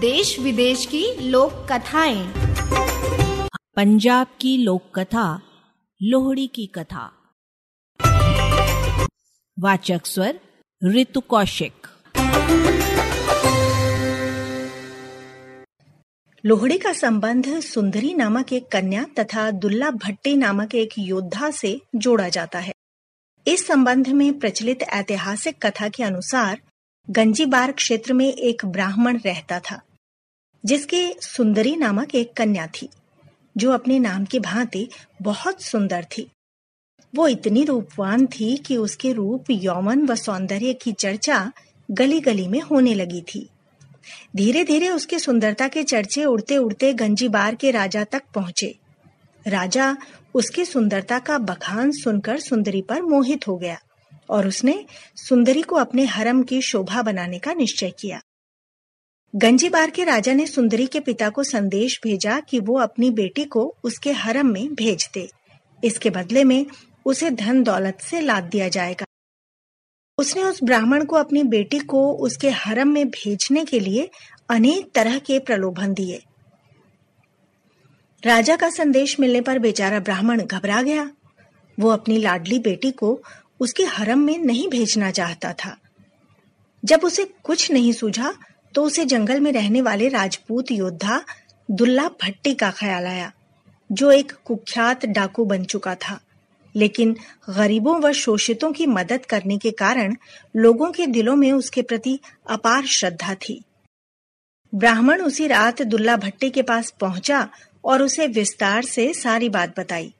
देश विदेश की लोक कथाएँ। पंजाब की लोक कथा लोहड़ी की कथा। वाचक स्वर ऋतु कौशिक। लोहड़ी का संबंध सुंदरी नामक एक कन्या तथा दुल्ला भट्टी नामक एक योद्धा से जोड़ा जाता है। इस संबंध में प्रचलित ऐतिहासिक कथा के अनुसार गंजीबार क्षेत्र में एक ब्राह्मण रहता था। जिसके सुंदरी नामक एक कन्या थी, जो अपने नाम की भांति बहुत सुंदर थी। वो इतनी रूपवान थी कि उसके रूप यौवन व सौंदर्य की चर्चा गली गली में होने लगी थी। धीरे धीरे उसकी सुंदरता के चर्चे उड़ते उड़ते गंजीबार के राजा तक पहुँचे। राजा उसकी सुंदरता का बखान सुनकर सुंदरी पर मोहित हो गया और उसने सुंदरी को अपने हरम की शोभा बनाने का निश्चय किया। गंजीबार के राजा ने सुंदरी के पिता को संदेश भेजा कि वो अपनी बेटी को उसके हरम में भेज दे। इसके बदले में उसे धन दौलत से लाद दिया जाएगा। उसने उस ब्राह्मण को अपनी बेटी को उसके हरम में भेजने के लिए अनेक तरह के प्रलोभन दिए। राजा का संदेश मिलने पर बेचारा ब्राह्मण घबरा गया। वो अपनी लाडली बेटी को उसके हरम में नहीं भेजना चाहता था। जब उसे कुछ नहीं सूझा तो उसे जंगल में रहने वाले राजपूत योद्धा दुल्ला भट्टी का ख्याल आया, जो एक कुख्यात डाकू बन चुका था। लेकिन गरीबों व शोषितों की मदद करने के कारण लोगों के दिलों में उसके प्रति अपार श्रद्धा थी। ब्राह्मण उसी रात दुल्ला भट्टी के पास पहुँचा और उसे विस्तार से सारी बात बताई।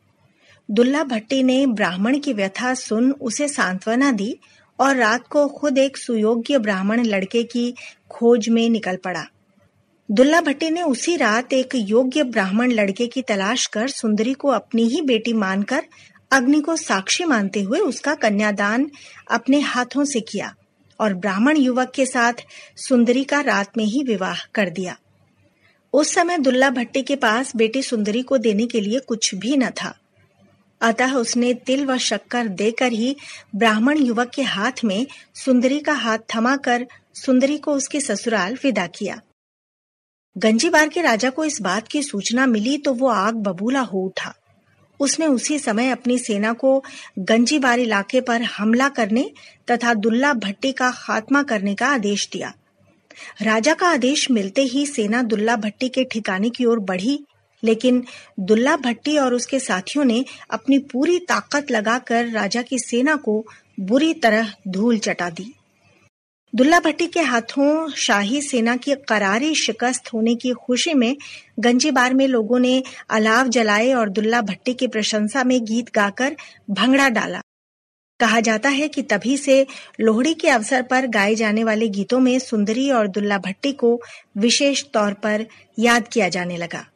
दुल्ला भट्टी ने ब्राह्मण की व्यथा सुन उसे सांत्वना दी और रात को खुद एक सुयोग्य ब्राह्मण लड़के की खोज में निकल पड़ा। दुल्ला भट्टी ने उसी रात एक योग्य ब्राह्मण लड़के की तलाश कर सुंदरी को अपनी ही बेटी मानकर अग्नि को साक्षी मानते हुए उसका कन्यादान अपने हाथों से किया और ब्राह्मण युवक के साथ सुंदरी का रात में ही विवाह कर दिया। उस समय दुल्ला भट्टी के पास बेटी सुंदरी को देने के लिए कुछ भी न था। अतः उसने तिल व शक्कर देकर ही ब्राह्मण युवक के हाथ में सुंदरी का हाथ थमाकर सुंदरी को उसके ससुराल विदा किया। गंजीबार के राजा को इस बात की सूचना मिली तो वो आग बबूला हो उठा। उसने उसी समय अपनी सेना को गंजीबार इलाके पर हमला करने तथा दुल्ला भट्टी का खात्मा करने का आदेश दिया। राजा का आदेश मिलते ही सेना दुल्ला भट्टी के ठिकाने की ओर बढ़ी लेकिन दुल्ला भट्टी और उसके साथियों ने अपनी पूरी ताकत लगाकर राजा की सेना को बुरी तरह धूल चटा दी। दुल्ला भट्टी के हाथों शाही सेना की करारी शिकस्त होने की खुशी में गंजीबार में लोगों ने अलाव जलाए और दुल्ला भट्टी की प्रशंसा में गीत गाकर भंगड़ा डाला। कहा जाता है कि तभी से लोहड़ी के अवसर पर गाए जाने वाले गीतों में सुंदरी और दुल्ला भट्टी को विशेष तौर पर याद किया जाने लगा।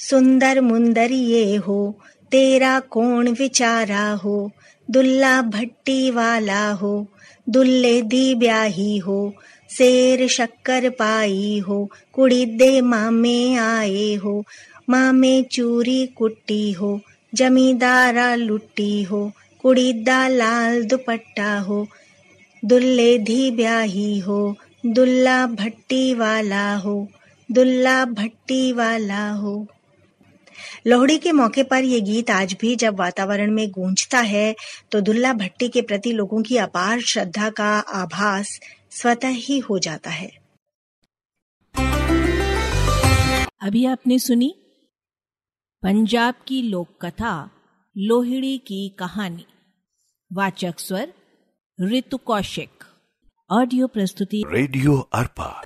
सुंदर मुंदर ये हो, तेरा कौन विचारा हो? दुल्ला भट्टी वाला हो, दुल्ले दी ब्याही हो, शेर शक्कर पाई हो, कुड़ी दे मामे आए हो, मामे चूरी कुट्टी हो, जमींदारा लुट्टी हो, कुड़ी दा लाल दुपट्टा हो, दुल्ले धी ब्याही हो, दुल्ला भट्टी वाला हो, दुल्ला भट्टी वाला हो। लोहड़ी के मौके पर यह गीत आज भी जब वातावरण में गूंजता है तो दुल्ला भट्टी के प्रति लोगों की अपार श्रद्धा का आभास स्वतः ही हो जाता है। अभी आपने सुनी पंजाब की लोक कथा लोहड़ी की कहानी। वाचक स्वर ऋतु कौशिक। ऑडियो प्रस्तुति रेडियो अर्पा।